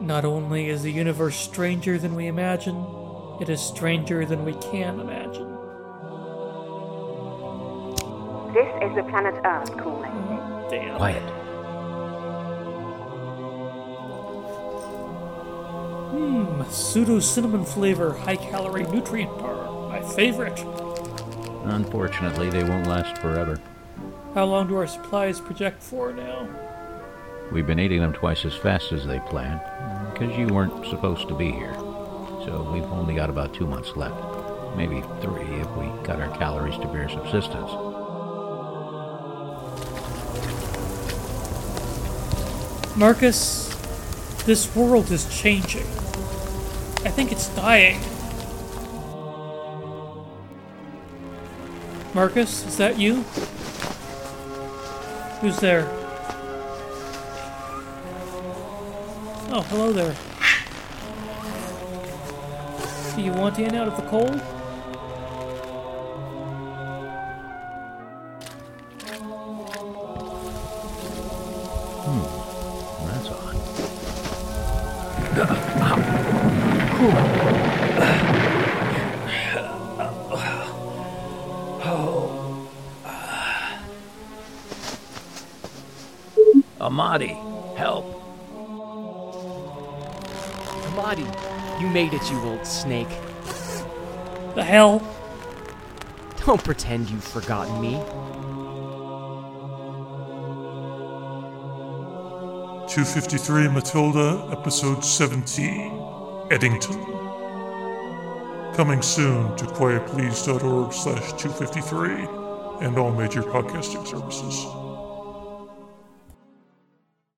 Not only is the universe stranger than we imagine, it is stranger than we can imagine. This is the planet Earth calling. Damn. Quiet. Hmm, pseudo cinnamon flavor, high calorie nutrient bar. My favorite. Unfortunately, they won't last forever. How long do our supplies project for now? We've been eating them twice as fast as they planned, because you weren't supposed to be here. So we've only got about two months left. Maybe three if we cut our calories to bare subsistence. Marcus, this world is changing. I think it's dying. Marcus, is that you? Who's there? Oh, hello there. Do you want in out of the cold? Hmm, that's odd. Oh. Amadi, help. Amadi, you made it, you old snake. The hell? Don't pretend you've forgotten me. Two fifty three Matilda, episode seventeen, Eddington. Coming soon to quietplease.org slash two fifty three and all major podcasting services.